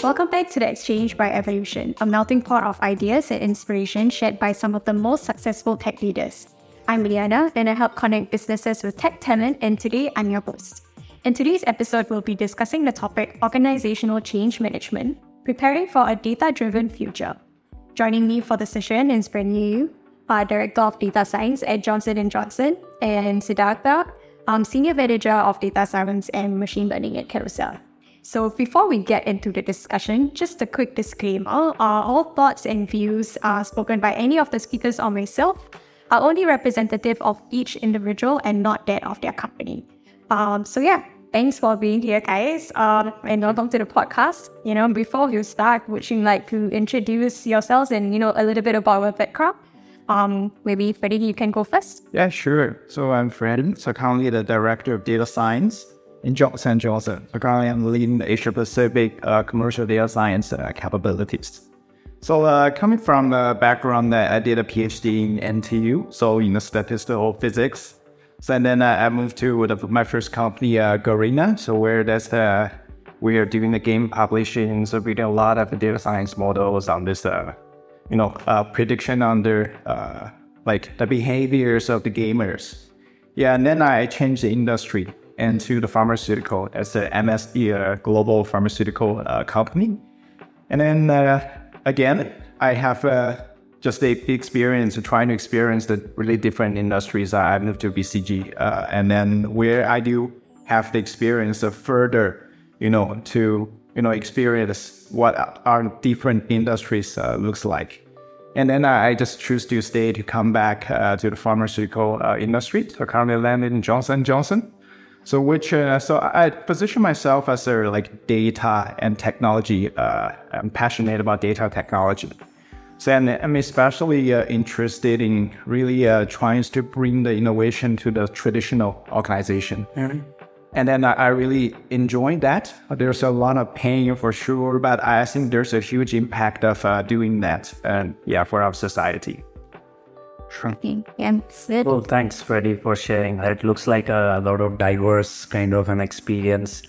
Welcome back to The Exchange by Evolution, a melting pot of ideas and inspiration shared by some of the most successful tech leaders. I'm Liyana, and I help connect businesses with tech talent, and today I'm your host. In today's episode, we'll be discussing the topic organizational change management, preparing for a data-driven future. Joining me for the session is Freddie Yu, uh, Director of Data Science at Johnson & Johnson, and Siddhartha, um, Senior Manager of Data Science and Machine Learning at Carousell. So before we get into the discussion, just a quick disclaimer. Uh, all thoughts and views are spoken by any of the speakers or myself are only representative of each individual and not that of their company. Um, so yeah, thanks for being here, guys, um, and welcome to the podcast. You know, before you start, would you like to introduce yourselves and you know a little bit about your background? Um, maybe Freddie, you can go first. Yeah, sure. So I'm Freddie. So currently the director of data science in Johnson Johnson. I'm leading the Asia Pacific uh, commercial data science uh, capabilities. So uh, coming from the background that I did a PhD in NTU, so in statistical physics. So and then I moved to the, my first company, uh, Garena. So where that's the we are doing the game publishing. So we do a lot of data science models on this uh, you know, uh, prediction under uh, like the behaviors of the gamers. Yeah, and then I changed the industry into the pharmaceutical as a MSD, a global pharmaceutical uh, company. And then uh, again, I have uh, just a experience trying to experience the really different industries. I moved to BCG, uh, and then where I do have the experience of further, you know, to you know, experience what our different industries uh, looks like. And then I just choose to stay to come back uh, to the pharmaceutical industry. So currently landed in Johnson Johnson. So which uh, so I position myself as a like data and technology. Uh, I'm passionate about data technology. So and I'm especially uh, interested in really trying to bring the innovation to the traditional organization. Mm-hmm. And then I, I really enjoy that. There's a lot of pain for sure, but I think there's a huge impact of uh, doing that. And yeah, for our society. Sure. Yeah. Well, thanks, Freddie, for sharing. It looks like a, a lot of diverse kind of an experience.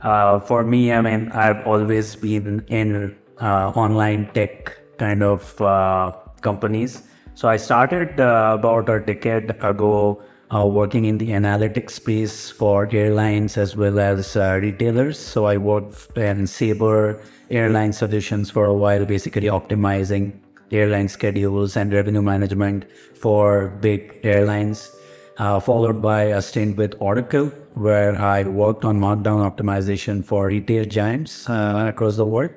Uh, for me, I mean, I've always been in uh, online tech kind of uh, companies. So I started uh, about a decade ago uh, working in the analytics space for airlines as well as uh, retailers. So I worked in Sabre Airline Solutions for a while, basically optimizing airline schedules and revenue management for big airlines. Uh, followed by a stint with Oracle, where I worked on markdown optimization for retail giants uh, across the world.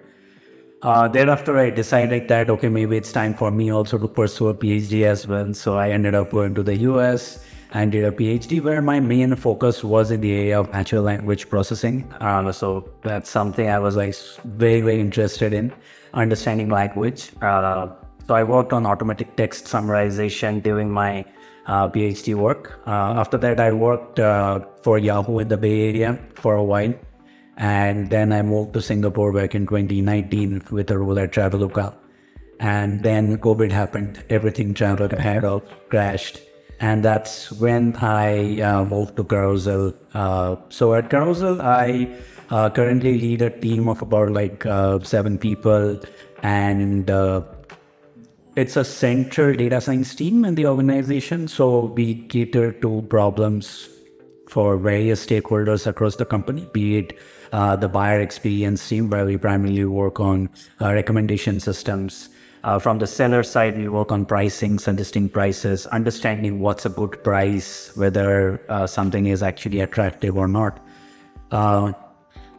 Uh, thereafter, I decided that okay, maybe it's time for me also to pursue a PhD as well. So I ended up going to the US and did a PhD where my main focus was in the area of natural language processing. Um, so that's something I was like very, very interested in understanding language. Uh, so I worked on automatic text summarization during my uh, PhD work. Uh, after that, I worked uh, for Yahoo in the Bay Area for a while. And then I moved to Singapore back in 2019 with a role at Traveloka. And then COVID happened. Everything Traveloka had crashed and that's when I uh, moved to Carousell. Uh, so at Carousell, I uh, currently lead a team of about like seven people, and it's a central data science team in the organization. So we cater to problems for various stakeholders across the company, be it uh, the buyer experience team, where we primarily work on recommendation systems uh, from the seller side, we work on pricing, suggesting prices, understanding what's a good price, whether uh, something is actually attractive or not.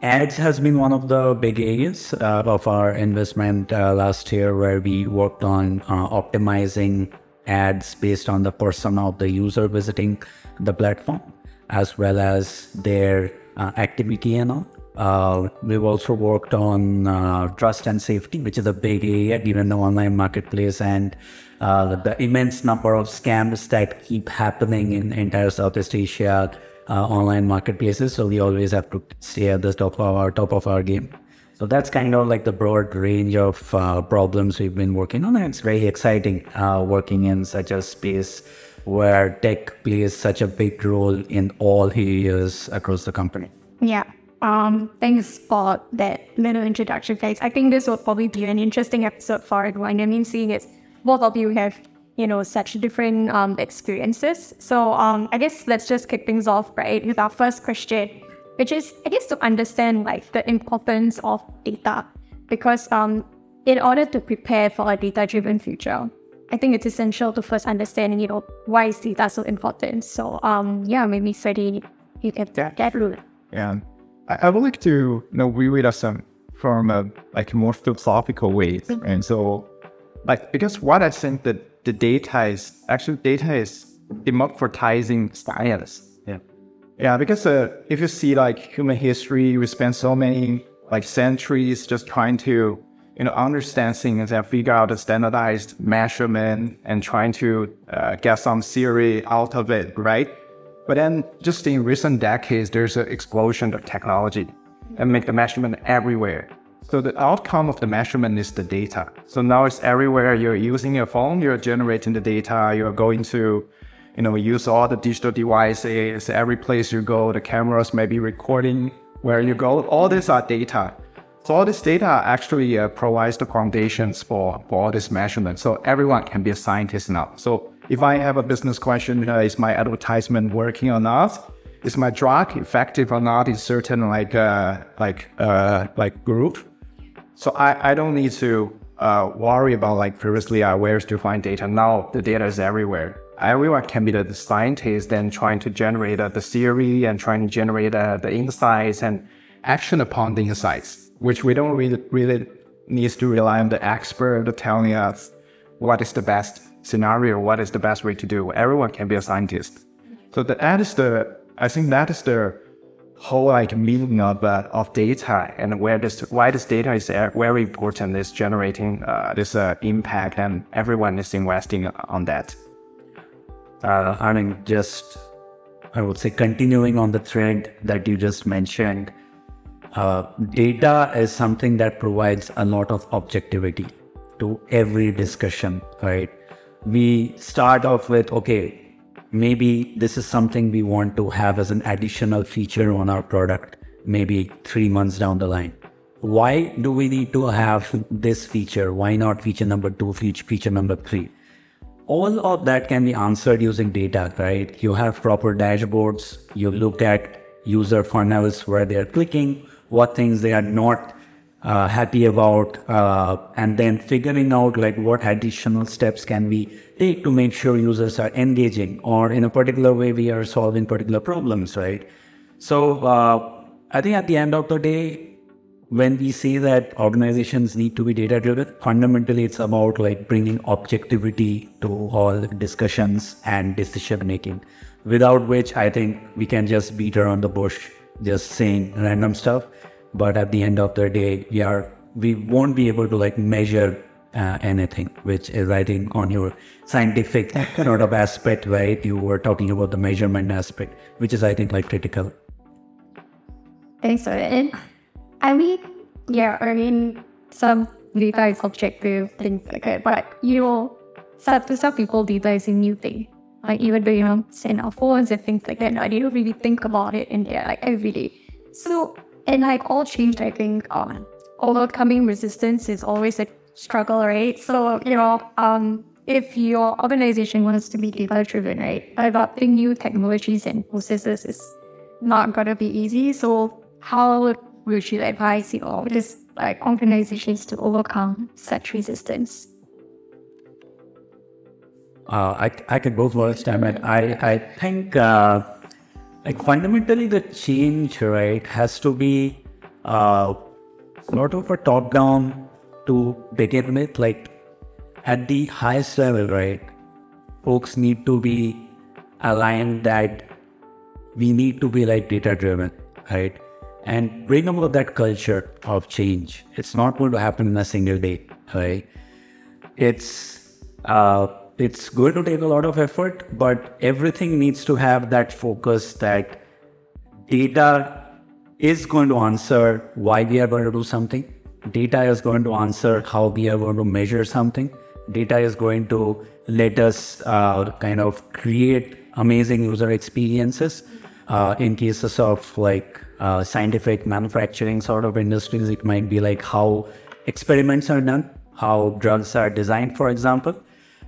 Uh, ads has been one of the big areas uh, of our investment uh, last year, where we worked on uh, optimizing ads based on the persona of the user visiting the platform, as well as their activity and all. Uh, we've also worked on uh, trust and safety, which is a big area given the online marketplace and uh, the immense number of scams that keep happening in entire Southeast Asia uh, online marketplaces. So we always have to stay at the top of our top of our game. So that's kind of like the broad range of uh, problems we've been working on, and it's very exciting uh, working in such a space where tech plays such a big role in all areas across the company. Yeah. Um, thanks for that little introduction, guys. I think this will probably be an interesting episode for everyone. I mean, seeing as both of you have, you know, such different um, experiences. So um, I guess let's just kick things off, right, with our first question, which is, I guess, to understand like the importance of data, because um, in order to prepare for a data-driven future, I think it's essential to first understand, you know, why is data so important. So um, yeah, maybe Freddie, you can get through. Yeah. I, I would like to you know view it as a from a like more philosophical way. And so like because what I think that the data is actually data is democratizing science. Yeah. Yeah, because uh, if you see like human history, we spend so many like centuries just trying to you know understand things and figure out a standardized measurement and trying to uh, get some theory out of it, right? But then just in recent decades, there's an explosion of technology and make the measurement everywhere. So the outcome of the measurement is the data. So now it's everywhere. You're using your phone, you're generating the data, you're going to, you know, use all the digital devices. Every place you go, the cameras may be recording where you go. All these are data. So all this data actually uh, provides the foundations for, for all this measurement. So everyone can be a scientist now. So if I have a business question, uh, is my advertisement working or not? Is my drug effective or not in certain like uh, like uh, like group? So I, I don't need to uh, worry about like previously uh, where's to find data. Now the data is everywhere. Everyone can be the scientist and trying to generate uh, the theory and trying to generate uh, the insights and action upon the insights, which we don't really really needs to rely on the expert telling us what is the best scenario, what is the best way to do. Everyone can be a scientist. So that is the, I think that is the whole like meaning of uh, of data and where this why this data is very important is generating uh, this uh, impact and everyone is investing on that. Uh, I mean, just I would say continuing on the thread that you just mentioned, uh, data is something that provides a lot of objectivity to every discussion, right? we start off with okay, maybe this is something we want to have as an additional feature on our product, maybe three months down the line. Why do we need to have this feature? Why not feature number two, feature number three? All of that can be answered using data, right? You have proper dashboards, you look at user funnels where they're clicking, what things they are not uh, happy about uh, and then figuring out like what additional steps can we take to make sure users are engaging or in a particular way we are solving particular problems right? So uh, i think at the end of the day when we say that organizations need to be data driven fundamentally it's about like bringing objectivity to all discussions and decision making without which i think we can just beat around the bush just saying random stuff but at the end of the day we are we won't be able to like measure uh, anything which is writing on your scientific sort of aspect right? You were talking about the measurement aspect which is i think like critical. Thanks for it. I mean yeah i mean some data is objective things like that but you know some, to some people data is a new thing. Like even though you know send our phones and things like that no, they don't really think about it in there like every day. So and like all change, I think um, overcoming resistance is always a struggle, right? So, you know, um, if your organization wants to be data driven, right, adopting new technologies and processes is not gonna be easy. So how would you advise you know just like organizations to overcome such resistance? Uh, I I can go first. I mean, I I think uh, like fundamentally the change right has to be uh, sort of a top down to begin with. Like at the highest level right folks need to be aligned that we need to be like data driven right? And bring about that culture of change. It's not going to happen in a single day right? It's uh, it's going to take a lot of effort, but everything needs to have that focus that data is going to answer why we are going to do something. Data is going to answer how we are going to measure something. Data is going to let us uh, kind of create amazing user experiences uh, in cases of like uh, scientific manufacturing sort of industries. It might be like how experiments are done, how drugs are designed, for example.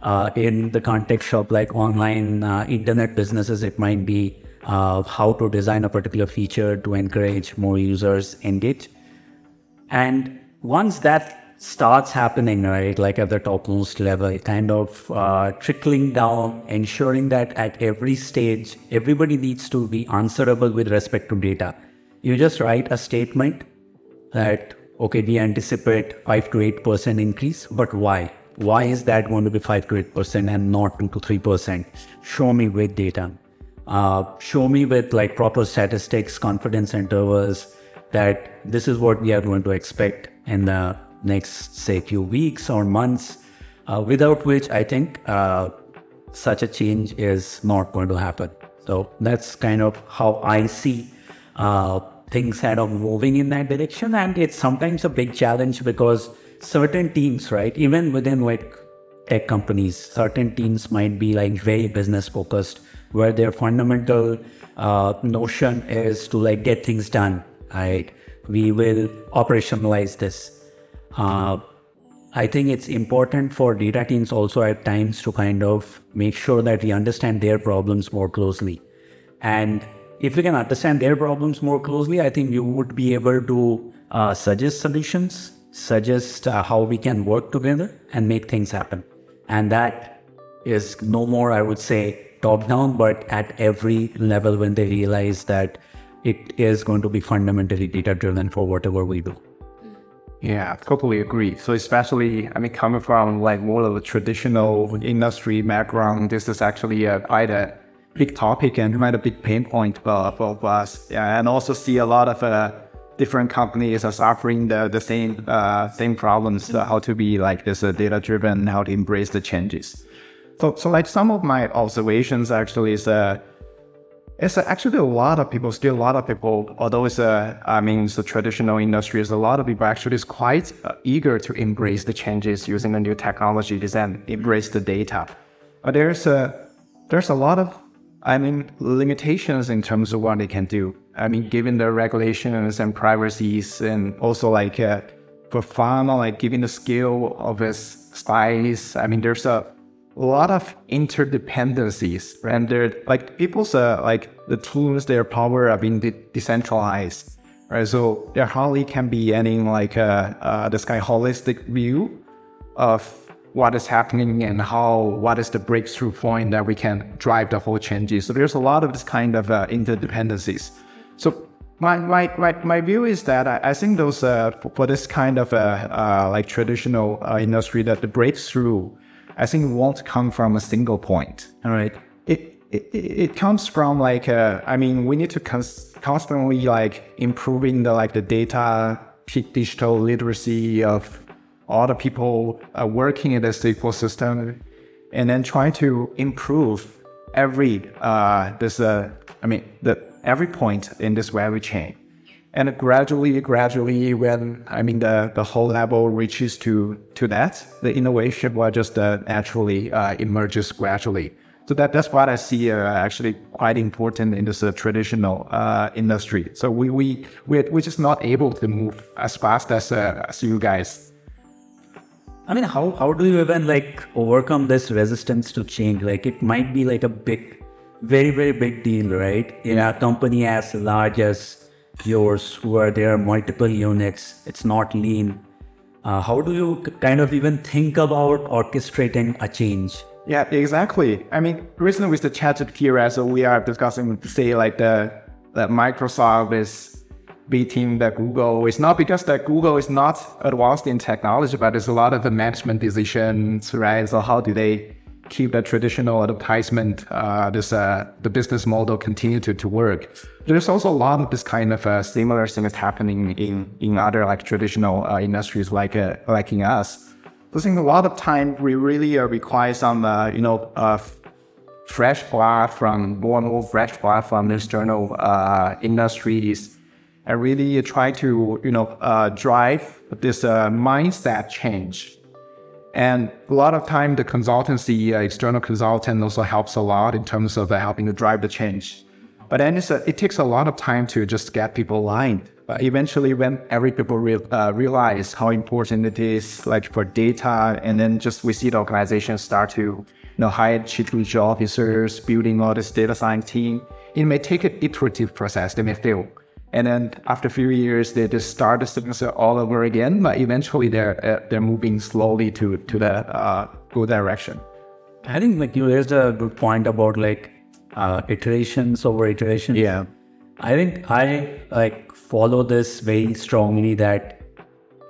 Uh, in the context of like online uh, internet businesses, it might be uh, how to design a particular feature to encourage more users engage. And once that starts happening, right, like at the topmost level, kind of uh, trickling down, ensuring that at every stage, everybody needs to be answerable with respect to data. You just write a statement that, okay, we anticipate 5 to 8% increase, but why? Why is that going to be 5 to 8% and not 2 to 3%? Show me with data. Uh, show me with like proper statistics, confidence intervals that this is what we are going to expect in the next, say, few weeks or months, uh, without which I think uh, such a change is not going to happen. So that's kind of how I see uh, things kind of moving in that direction. And it's sometimes a big challenge because certain teams, right, even within like tech companies, certain teams might be like very business focused, where their fundamental uh, notion is to like get things done, right? We will operationalize this. Uh, I think it's important for data teams also at times to kind of make sure that we understand their problems more closely. And if we can understand their problems more closely, I think you would be able to uh, suggest solutions, suggest uh, how we can work together and make things happen. And that is no more, I would say, top down, but at every level when they realize that it is going to be fundamentally data driven for whatever we do. Yeah, totally agree. So especially, I mean, coming from like more of a traditional industry background, this is actually a, quite a big topic and quite a big pain point for, us. Yeah, and also see a lot of uh, different companies are suffering the, the same uh, same problems, uh, how to be like this uh, data driven, how to embrace the changes. So, so like some of my observations actually is uh, it's actually a lot of people, still a lot of people, although it's a, I mean, it's a traditional industry, a lot of people actually is quite uh, eager to embrace the changes using the new technologies and embrace the data. But there's a, there's a lot of, I mean, limitations in terms of what they can do. I mean, given the regulations and privacies and also like uh, for pharma, like given the scale of its size, I mean, there's a lot of interdependencies and they're like people's uh, like the tools, their power are being de- decentralized right? So there hardly can be any like uh, uh, this kind of holistic view of what is happening and how what is the breakthrough point that we can drive the whole changes so there's a lot of this kind of uh, interdependencies so my, my, my, my view is that I, I think those uh, for, for, this kind of uh, uh, like traditional uh, industry that the breakthrough I think won't come from a single point. All right. It, it, it comes from like, uh, I mean, we need to cons- constantly like improving the, like the data, digital literacy of all the people uh, working in this ecosystem and then try to improve every, this, I mean, the, every point in this value chain. And gradually, gradually, when I mean the, the whole level reaches to to that, the innovation will just uh, naturally uh, emerges gradually. So that that's what I see uh, actually quite important in this uh, traditional uh, industry. So we we we're, we're just not able to move as fast as uh, as you guys. I mean, how how do you even like overcome this resistance to change? Like it might be like a big, very very big deal, right? In a company as large as yours where there are multiple units, it's not lean. Uh, how do you kind of even think about orchestrating a change? Yeah, exactly. I mean, recently with the ChatGPT, so we are discussing, say, like the, the Microsoft is beating the Google. It's not because that Google is not advanced in technology, but there's a lot of the management decisions, right? So how do they keep the traditional advertisement, uh, this uh, the business model continue to, to work. There's also a lot of this kind of uh, similar things happening in in other like traditional uh, industries like uh, like in us. I think a lot of time we really uh, require some you know fresh blood from more and more fresh blood from external industries and really try to you know drive this mindset change and a lot of time, the consultancy, uh, external consultant also helps a lot in terms of uh, helping to drive the change. But then a, it takes a lot of time to just get people aligned. But eventually, when every people re- uh, realize how important it is, like for data, and then just we see the organization start to, you know, hire chief digital officers, building all this data science team. It may take an iterative process. They may fail. And then after a few years, they just start the semester all over again. But eventually, they're uh, they're moving slowly to to the uh, good direction. I think like you raised a good point about like uh, iterations over iterations. Yeah. I think I like follow this very strongly that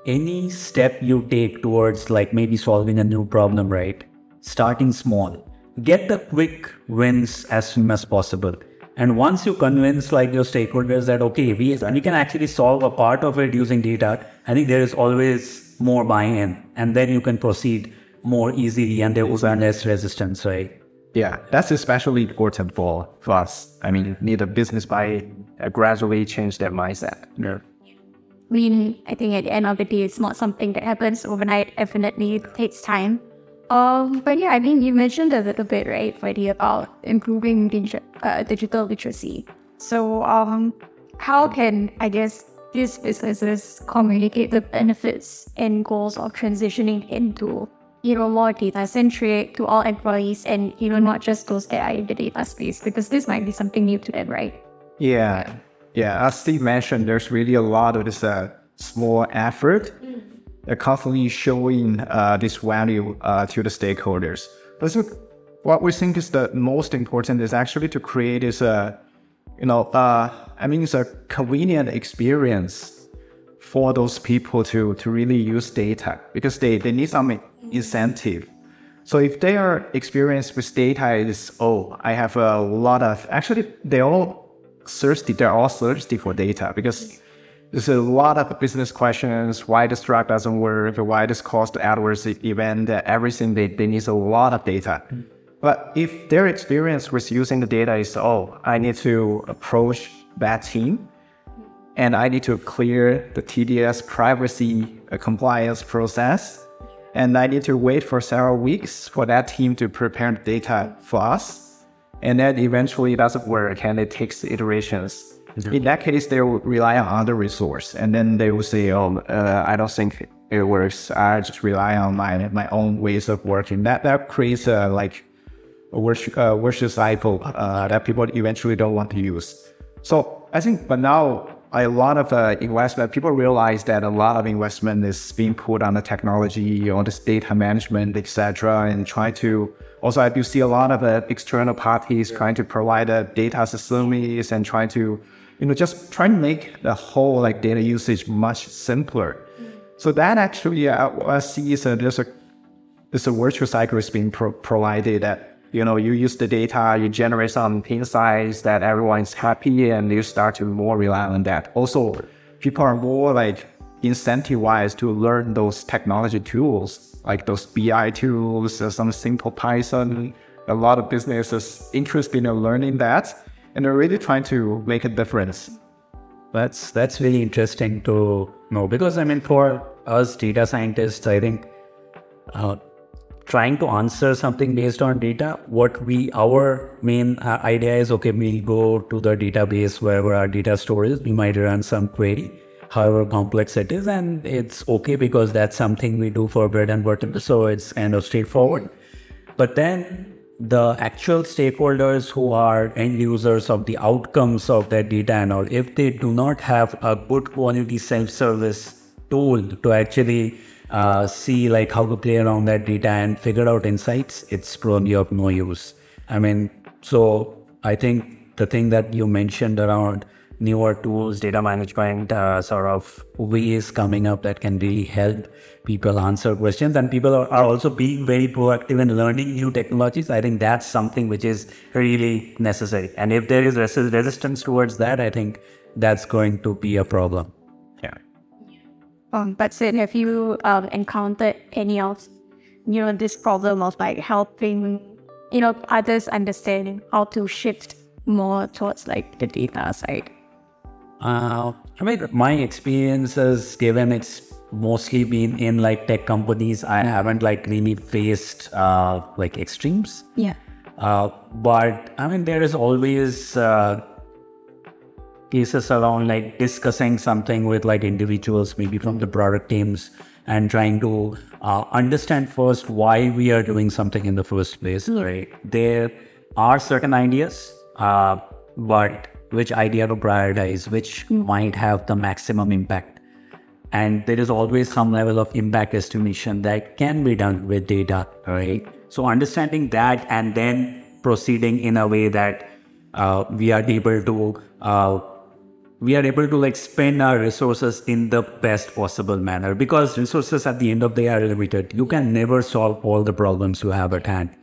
any step you take towards like maybe solving a new problem, right? Starting small, get the quick wins as soon as possible. And once you convince like your stakeholders that okay, we and we can actually solve a part of it using data, I think there is always more buy-in, and then you can proceed more easily, and there will be less resistance, right? Yeah, that's especially important for, for us. I mean, need a business by uh, gradually change their mindset. Yeah. I mean, I think at the end of the day, it's not something that happens overnight. Definitely it takes time. Um, but yeah, I mean, you mentioned a little bit, right, Freddie, about improving digi- uh, digital literacy. So, um, how can I guess these businesses communicate the benefits and goals of transitioning into you know more data centric to all employees, and you know not just those that are in the data space, because this might be something new to them, right? Yeah, yeah. As Steve mentioned, there's really a lot of this uh, small effort they're constantly showing uh, this value uh, to the stakeholders. But so what we think is the most important is actually to create this, uh, you know, uh, I mean, it's a convenient experience for those people to, to really use data because they, they need some incentive. So if they are experienced with data is, oh, I have a lot of, actually, they all thirsty, they're all thirsty for data because there's a lot of business questions, why this drug doesn't work, why this caused adverse event, everything, they, they need a lot of data. But if their experience with using the data is, oh, I need to approach that team and I need to clear the TDS privacy uh, compliance process, and I need to wait for several weeks for that team to prepare the data for us, and then eventually it doesn't work and it takes iterations in that case, they will rely on other resource, and then they will say, "Oh, uh, I don't think it works. I just rely on my my own ways of working." That that creates a like a vicious, uh, cycle uh, that people eventually don't want to use. So I think, but now a lot of uh, investment people realize that a lot of investment is being put on the technology, on this data management, etc., and try to also I do see a lot of uh, external parties trying to provide uh, data systems and trying to you know, just try to make the whole like data usage much simpler. So that actually, uh, I see is a, there's a there's a virtual cycle is being pro- provided that you know you use the data, you generate some insights that everyone's happy, and you start to more rely on that. Also, people are more like incentivized to learn those technology tools, like those BI tools, uh, some simple Python. A lot of businesses interested in learning that and they're really trying to make a difference. That's that's really interesting to know because I mean, for us data scientists, I think uh, trying to answer something based on data, what we our main uh, idea is okay, we'll go to the database wherever our data store is. We might run some query, however complex it is, and it's okay because that's something we do for bread and butter. So it's kind of straightforward. But then the actual stakeholders who are end users of the outcomes of that data and all, if they do not have a good quality self-service tool to actually uh, see like how to play around that data and figure out insights, it's probably of no use. I mean, so I think the thing that you mentioned around newer tools, data management, uh, sort of ways coming up that can really help people answer questions. And people are, are also being very proactive in learning new technologies. I think that's something which is really necessary. And if there is res- resistance towards that, I think that's going to be a problem. Yeah. Um, but Sid, have you um, encountered any of, you know, this problem of like helping, you know, others understand how to shift more towards like the data side? Uh, I mean, my experiences, given it's mostly been in like tech companies. I haven't like really faced uh, like extremes. Yeah. Uh, but I mean, there is always uh, cases around like discussing something with like individuals, maybe from the product teams, and trying to uh, understand first why we are doing something in the first place. Right? There are certain ideas, uh, but which idea to prioritize, which might have the maximum impact. And there is always some level of impact estimation that can be done with data, right? So understanding that and then proceeding in a way that uh, we are able to uh, we are able to like spend our resources in the best possible manner because resources at the end of the day are limited. You can never solve all the problems you have at hand.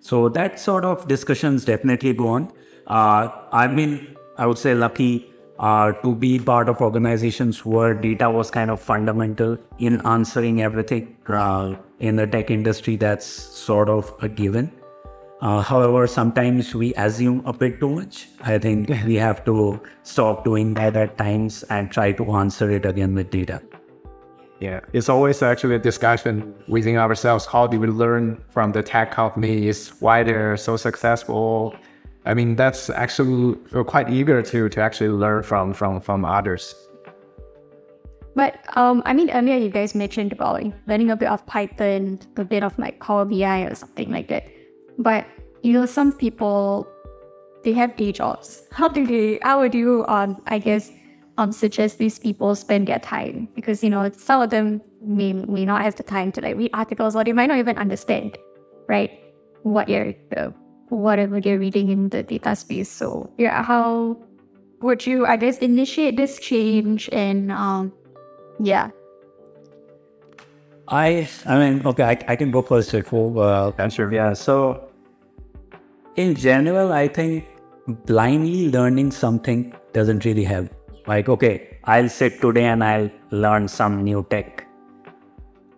So that sort of discussions definitely go on. Uh, I mean, I would say lucky uh, to be part of organizations where data was kind of fundamental in answering everything uh, in the tech industry. That's sort of a given. Uh, however, sometimes we assume a bit too much. I think we have to stop doing that at times and try to answer it again with data. Yeah, it's always actually a discussion within ourselves. How do we learn from the tech companies? Why they're so successful? I mean, that's actually quite eager to to actually learn from from from others. But um, I mean, earlier you guys mentioned about learning a bit of Python, a bit of like Power BI or something like that. But you know, some people they have day jobs. How do they? How would you, um, I guess, um, suggest these people spend their time? Because you know, some of them may may not have the time to like read articles, or they might not even understand, right? What you're uh, whatever you're reading in the data space. So yeah, how would you, I guess, initiate this change and um, yeah. I I mean, okay, I, I can go first if uh, answer. Yeah. So in general, I think blindly learning something doesn't really help. Like, okay, I'll sit today and I'll learn some new tech.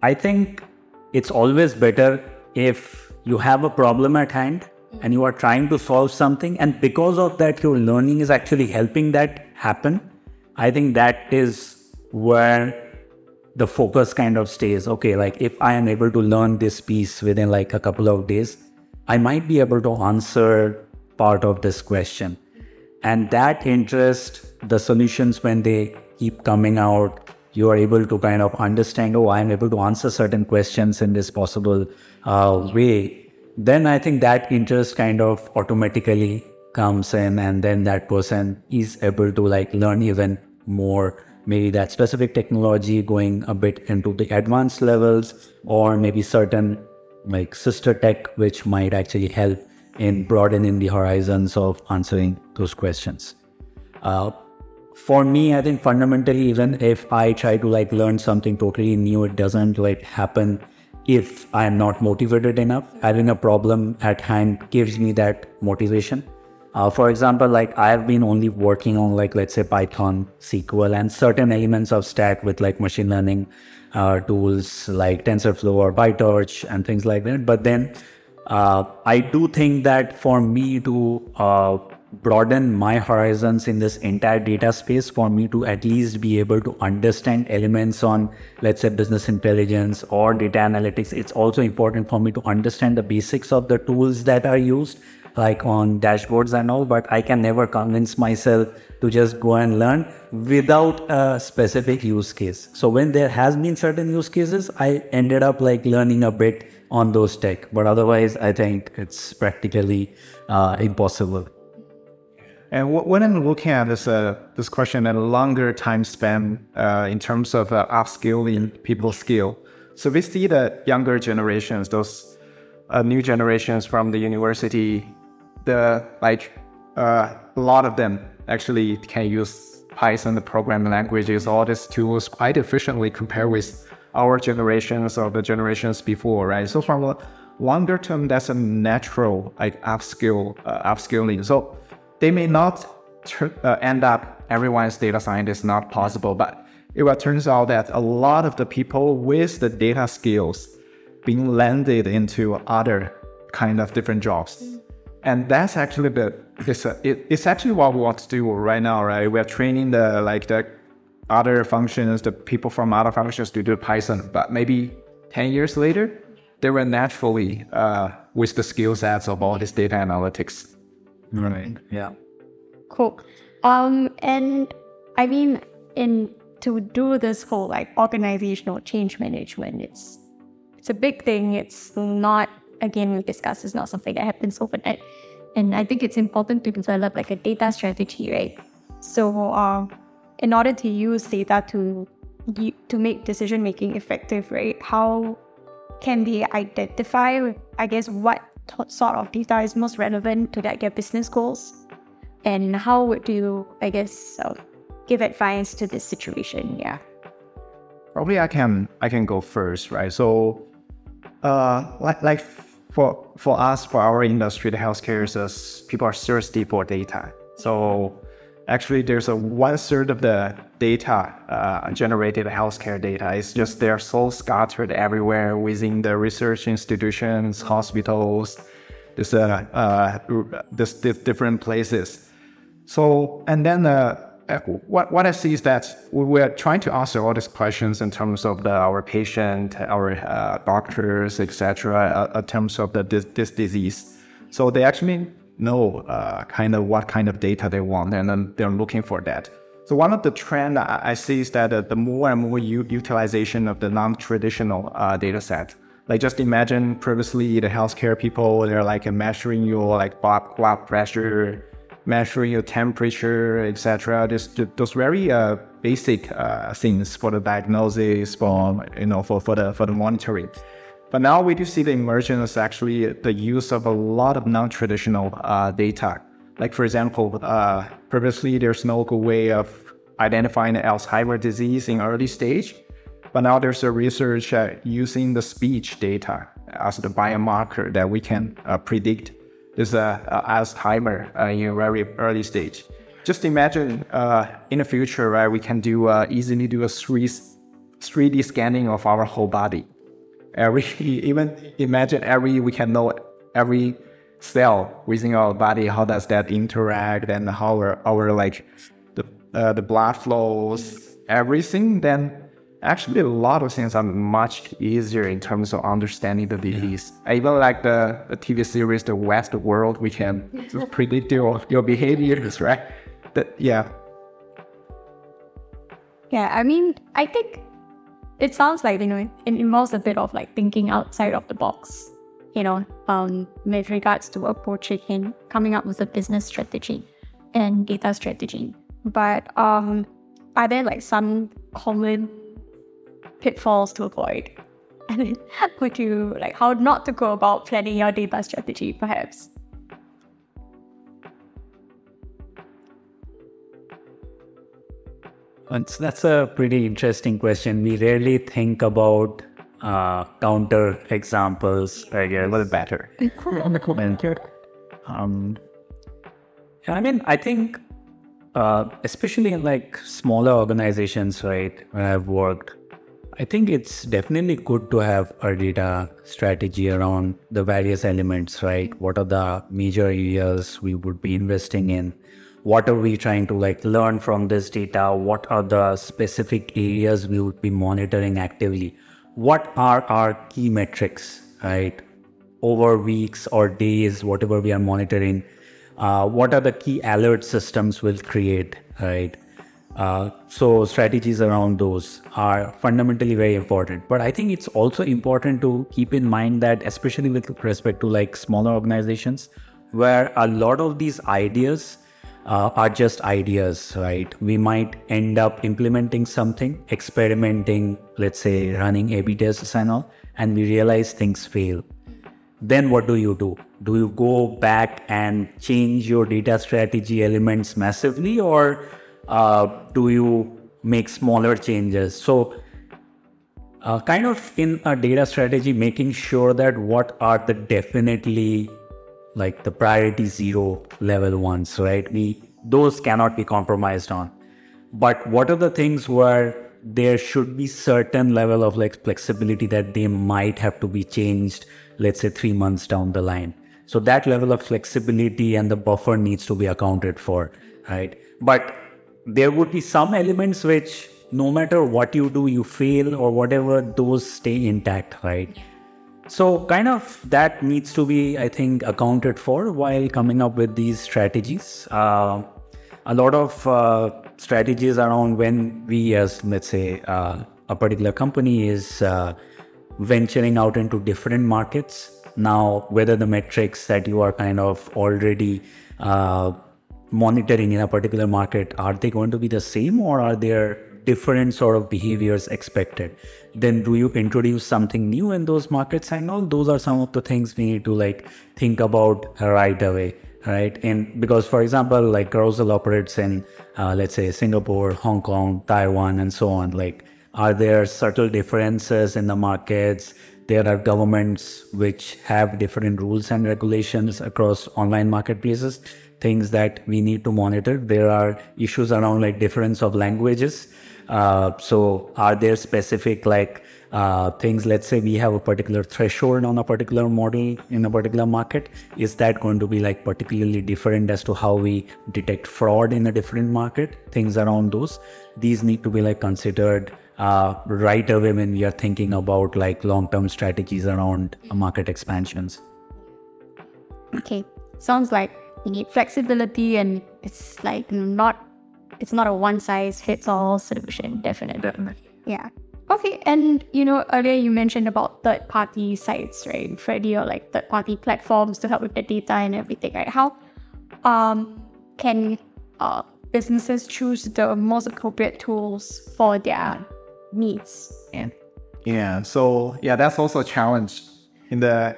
I think it's always better if you have a problem at hand and you are trying to solve something, and because of that, your learning is actually helping that happen. I think that is where the focus kind of stays. Okay like if i am able to learn this piece within like a couple of days i might be able to answer part of this question. And that interest the solutions when they keep coming out you are able to kind of understand oh i'm able to answer certain questions in this possible uh, way then i think that interest kind of automatically comes in and then that person is able to like learn even more. Maybe that specific technology going a bit into the advanced levels or maybe certain like sister tech which might actually help in broadening the horizons of answering those questions. Uh, for me i think fundamentally even if i try to like learn something totally new it doesn't like happen if i am not motivated enough having a problem at hand gives me that motivation uh, for example, like I've been only working on like let's say Python, SQL, and certain elements of stack with like machine learning uh, tools like TensorFlow or PyTorch and things like that. But then uh, I do think that for me to uh, broaden my horizons in this entire data space, for me to at least be able to understand elements on let's say business intelligence or data analytics, it's also important for me to understand the basics of the tools that are used like on dashboards and all, but I can never convince myself to just go and learn without a specific use case. So when there has been certain use cases, I ended up like learning a bit on those tech, but otherwise I think it's practically uh, impossible. And when I'm looking at this uh, this question at a longer time span uh, in terms of uh, upskilling people's skill, so we see that younger generations, those uh, new generations from the university the like uh, a lot of them actually can use Python, the programming languages, all these tools quite efficiently compared with our generations or the generations before, right? So from a longer term, that's a natural like upskill, uh, upskilling. So they may not uh, end up everyone's data scientist, not possible, but it turns out that a lot of the people with the data skills being landed into other kind of different jobs. And that's actually the it's, a, it, it's actually what we want to do right now right? We're training the like the other functions the people from other functions to do python but maybe 10 years later they will naturally uh, with the skill sets of all this data analytics right yeah cool Um, and I mean, in to do this whole like organizational change management, it's it's a big thing. It's not again we discussed. It's not something that happens overnight, and I think it's important to develop like a data strategy, right? So, um, in order to use data to to make decision making effective, right? How can they identify, I guess, what sort of data is most relevant to like, their business goals? And how would you, I guess, uh, give advice to this situation? Yeah. Probably I can I can go first, right? So, uh, like like for for us for our industry, the healthcare is people are thirsty for data. So actually there's a one third of the data uh, generated healthcare data it's just they're so scattered everywhere within the research institutions hospitals this uh, uh this, this different places so and then uh, what, what I see is that we're trying to answer all these questions in terms of the, our patient, our uh, doctors, etc., uh, in terms of the, this, this disease. So they actually know uh, kind of what kind of data they want, and then they're looking for that. So one of the trend I see is that uh, the more and more u- utilization of the non-traditional uh, data set. Like just imagine previously the healthcare people they're like measuring your like blood, pressure, measuring your temperature, etc. Just those very uh, basic uh, things for the diagnosis, for you know for, for the for the monitoring. But now we do see the emergence actually the use of a lot of non-traditional uh, data. Like for example, uh, previously there's no good way of identifying Alzheimer's disease in early stage, but now there's a research uh, using the speech data as the biomarker that we can uh, predict this uh, Alzheimer uh, in a very early stage. Just imagine in the future, right, we can do easily do a 3 3D scanning of our whole body every even imagine every we can know every cell within our body how does that interact and how our, our like the uh, the blood flows everything then actually a lot of things are much easier in terms of understanding the disease. Yeah. even like the, the tv series the Westworld we can predict your, your behaviors right? That yeah. Yeah i mean i think it sounds like you know it involves a bit of like thinking outside of the box you know um, with regards to approaching and coming up with a business strategy and data strategy. But um, are there like some common pitfalls to avoid? And would you like how not to go about planning your data strategy perhaps that's a pretty interesting question. We rarely think about uh, counter examples, I guess. A little better. um, I mean, I think, uh, especially in like smaller organizations, right, where I've worked, I think it's definitely good to have a data strategy around the various elements, right? What are the major areas we would be investing in? What are we trying to like learn from this data? What are the specific areas we would be monitoring actively? What are our key metrics right? Over weeks or days whatever we are monitoring uh, what are the key alert systems we'll create right? Uh, so strategies around those are fundamentally very important. But i think it's also important to keep in mind that especially with respect to like smaller organizations where a lot of these ideas uh, are just ideas, right? We might end up implementing something, experimenting, let's say running A B tests and all, and we realize things fail. Then what do you do? Do you go back and change your data strategy elements massively, or uh, do you make smaller changes? So, uh, kind of in a data strategy, making sure that what are the definitely like the priority zero level ones, right? We those cannot be compromised on. But what are the things where there should be certain level of like flexibility that they might have to be changed, let's say three months down the line. So that level of flexibility and the buffer needs to be accounted for, right? But there would be some elements which no matter what you do, you fail or whatever, those stay intact, right? So, kind of that needs to be, I think, accounted for while coming up with these strategies. Uh, a lot of uh, strategies around when we, as let's say, uh, a particular company is uh, venturing out into different markets. Now, whether the metrics that you are kind of already uh, monitoring in a particular market are they going to be the same or are there different sort of behaviors expected then do you introduce something new in those markets and all those are some of the things we need to like think about right away right? And because, for example, like Carousell operates in, uh, let's say, Singapore, Hong Kong, Taiwan, and so on. Like, are there subtle differences in the markets? There are governments which have different rules and regulations across online marketplaces, things that we need to monitor. There are issues around like difference of languages. Uh, so, are there specific like uh, things let's say we have a particular threshold on a particular model in a particular market is that going to be like particularly different as to how we detect fraud in a different market? Things around those. These need to be like considered uh, right away when we are thinking about like long-term strategies around market expansions. Okay. Sounds like you need flexibility and it's like not it's not a one size fits all solution definitely. definitely yeah Okay, and you know, earlier you mentioned about third party sites, right? Freddie, or like third party platforms to help with the data and everything, right? How um, can uh, businesses choose the most appropriate tools for their needs? Yeah. Yeah, so yeah, that's also a challenge in the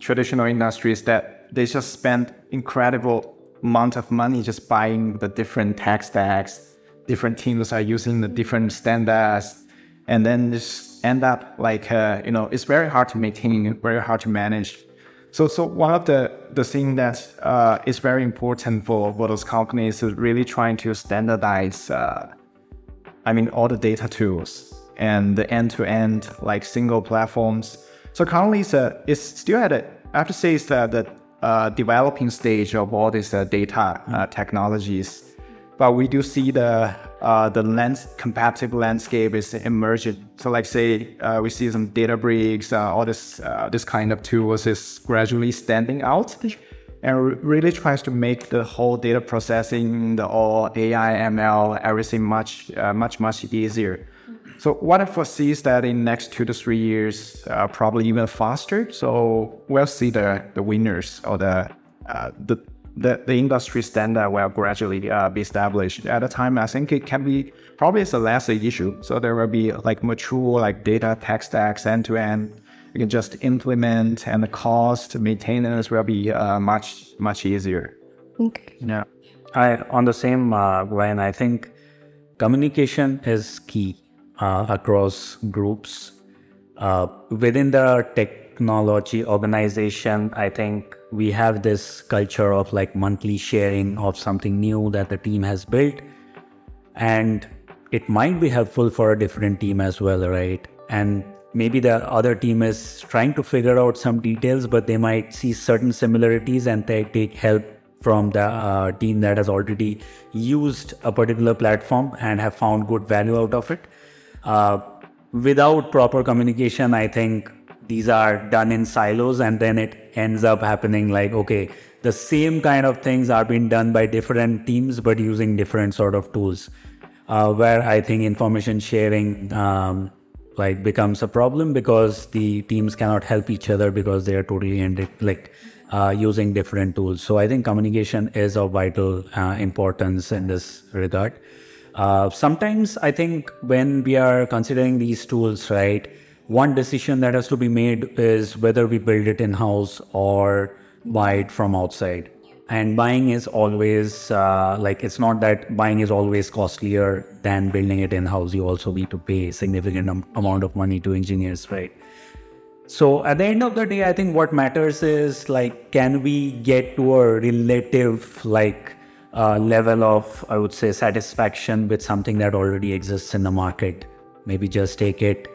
traditional industries that they just spend incredible amount of money just buying the different tech stacks. Different teams are using the different standards and then just end up like uh, you know it's very hard to maintain, very hard to manage. So so one of the the thing that uh, is very important for, for those companies is really trying to standardize. Uh, I mean all the data tools and the end to end like single platforms. So currently it's, uh, it's still at a, I have to say it's that, the uh, developing stage of all these uh, data uh, technologies. But we do see the uh, the lens competitive landscape is emerging. So, like say uh, we see some Databricks, uh, all this this kind of tools is gradually standing out, and really tries to make the whole data processing, the all AI, ML, everything much much much easier. So what I foresee is that in next two to three years, uh, probably even faster. So we'll see the the winners or the the the, the industry standard will gradually uh, be established. At the time, I think it can be probably it's a lesser issue. So there will be like mature like data tech stacks end to end. You can just implement, and the cost maintenance will be uh, much much easier. Okay. Yeah, I on the same uh, Ryan. I think communication is key uh, across groups. Uh, within the technology organization. I think we have this culture of like monthly sharing of something new that the team has built. And it might be helpful for a different team as well right? And maybe the other team is trying to figure out some details but they might see certain similarities and they take help from the uh, team that has already used a particular platform and have found good value out of it uh, without proper communication i think these are done in silos and then it ends up happening like okay the same kind of things are being done by different teams but using different sort of tools uh, where i think information sharing um, like becomes a problem because the teams cannot help each other because they are totally ended like uh, using different tools. So i think communication is of vital uh, importance in this regard uh, sometimes i think when we are considering these tools right one decision that has to be made is whether we build it in house or buy it from outside. And buying is always uh, like it's not that buying is always costlier than building it in house. You also need to pay significant am- amount of money to engineers, right? So at the end of the day, I think what matters is like, can we get to a relative like uh, level of, I would say, satisfaction with something that already exists in the market? Maybe just take it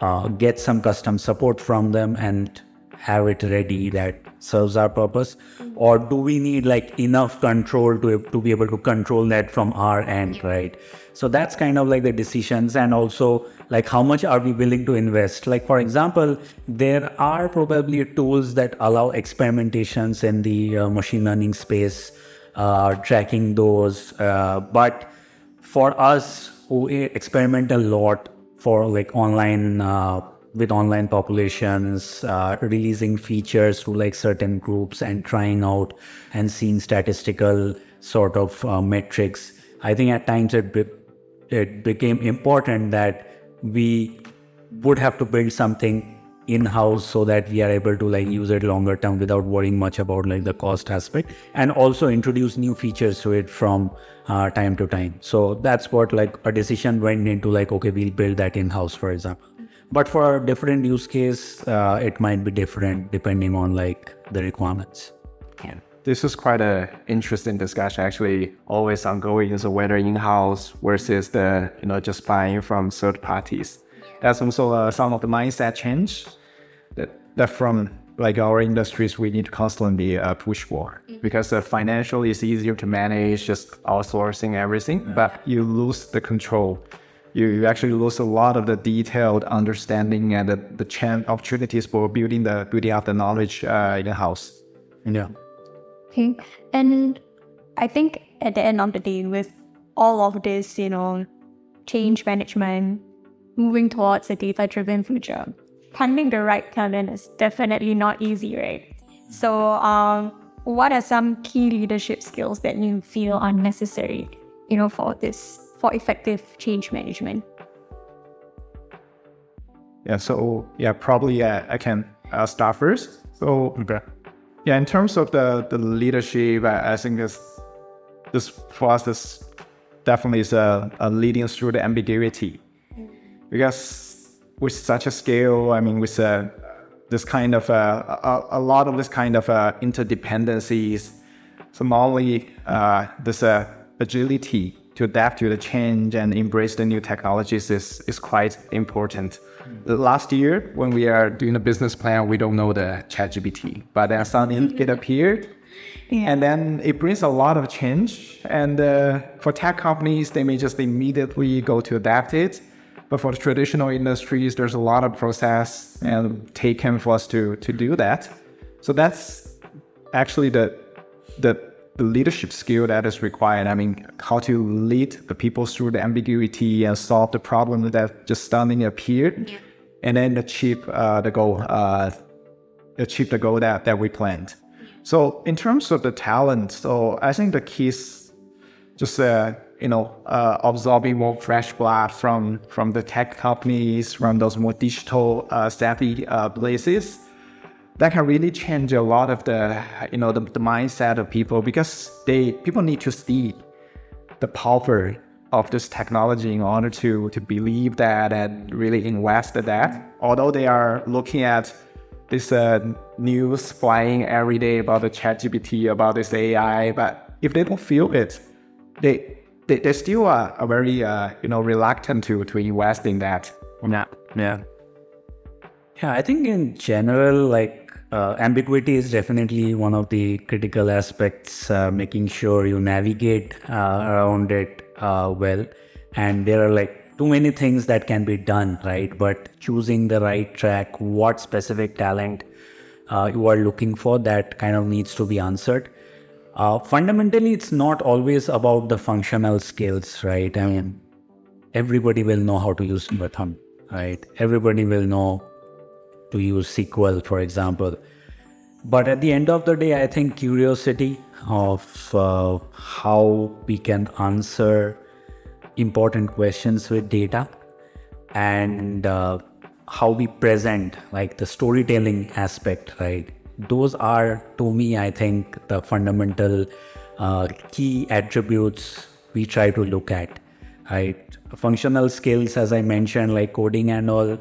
uh, get some custom support from them and have it ready that serves our purpose. Or do we need like enough control to, to be able to control that from our end right? So that's kind of like the decisions and also like how much are we willing to invest? Like for example there are probably tools that allow experimentations in the uh, machine learning space tracking those. Uh, but for us who experiment a lot for like online uh, with online populations, uh, releasing features to like certain groups and trying out and seeing statistical sort of uh, metrics. I think at times it be- it became important that we would have to build something in-house so that we are able to like use it longer term without worrying much about like the cost aspect and also introduce new features to it from uh, time to time so that's what like a decision went into like okay we'll build that in-house for example but for a different use case uh, it might be different depending on like the requirements yeah. This is quite an interesting discussion, actually, always ongoing. So whether in-house versus the you know just buying from third parties. That's also uh, some of the mindset change that, that from like our industries we need to constantly uh, push for. Because uh, financially it's easier to manage just outsourcing everything yeah. but you lose the control. You, you actually lose a lot of the detailed understanding and the, the chance opportunities for building the building up the knowledge uh, in the house yeah. Okay. And i think at the end of the day with all of this you know change management moving towards a data driven future. Finding the right talent is definitely not easy, right? So, um, what are some key leadership skills that you feel are necessary, you know, for this for effective change management? Yeah. So yeah, probably uh, I can uh, start first. So okay. yeah, in terms of the the leadership, I, I think this this for us this definitely is a, a leading through the ambiguity because with such a scale, I mean, with uh, this kind of uh, a, a, lot of this kind of uh, interdependencies, so not only uh, this uh, agility to adapt to the change and embrace the new technologies is, is quite important. Mm. Last year, when we are doing a business plan, we don't know the ChatGPT, but then suddenly it appeared. Yeah. And then it brings a lot of change. And uh, for tech companies, they may just immediately go to adapt it but for the traditional industries, there's a lot of process and take taken for us to, to do that. So that's actually the, the, the leadership skill that is required. I mean, how to lead the people through the ambiguity and solve the problem that just suddenly appeared, yeah. and then achieve uh, the goal, uh, achieve the goal that, that we planned. So in terms of the talent, so I think the key is just uh, you know, uh, absorbing more fresh blood from from the tech companies, from those more digital uh, savvy uh, places, that can really change a lot of the you know the, the mindset of people because they people need to see the power of this technology in order to to believe that and really invest in that. Although they are looking at this uh, news flying every day about the ChatGPT, about this AI, but if they don't feel it, they they, they still are, are very uh, you know reluctant to to invest in that. Yeah, yeah, yeah. I think in general, like uh, ambiguity is definitely one of the critical aspects. Uh, making sure you navigate uh, around it uh, well, and there are like too many things that can be done, right? But choosing the right track, what specific talent uh, you are looking for, that kind of needs to be answered uh, fundamentally, it's not always about the functional skills, right? I mean, everybody will know how to use Python, right? Everybody will know to use SQL, for example. But at the end of the day, I think curiosity of uh, how we can answer important questions with data and uh, how we present, like the storytelling aspect, right? Those are to me i think the fundamental uh, key attributes we try to look at right? Functional skills as i mentioned like coding and all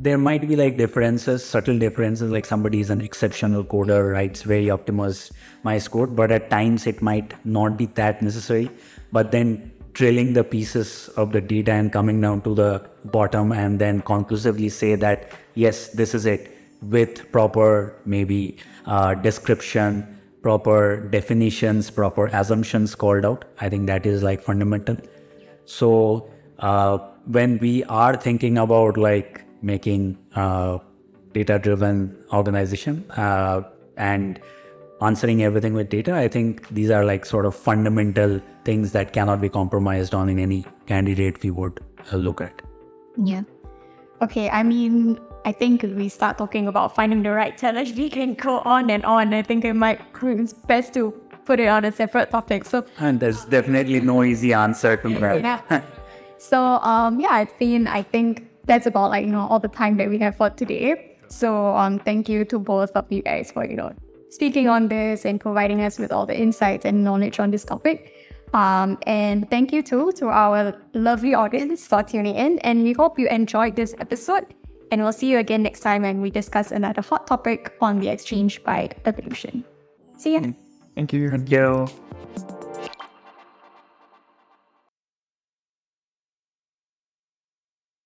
there might be like differences subtle differences like somebody is an exceptional coder writes very optimized code but at times it might not be that necessary. But then drilling the pieces of the data and coming down to the bottom and then conclusively say that yes this is it with proper maybe uh, description, proper definitions, proper assumptions called out. I think that is like fundamental. So uh, when we are thinking about like making uh, data driven organization uh, and answering everything with data. I think these are like sort of fundamental things that cannot be compromised on in any candidate we would uh, look at. Yeah. Okay, I mean, I think if we start talking about finding the right talent, we can go on and on. I think it might it's best to put it on a separate topic. So And there's definitely no easy answer to that. yeah. so um yeah, it's been I think that's about like you know all the time that we have for today. So um thank you to both of you guys for you know speaking on this and providing us with all the insights and knowledge on this topic. Um, and thank you too to our lovely audience for tuning in. And we hope you enjoyed this episode. And we'll see you again next time when we discuss another hot topic on the exchange by evolution. See ya. Thank you. Thank you.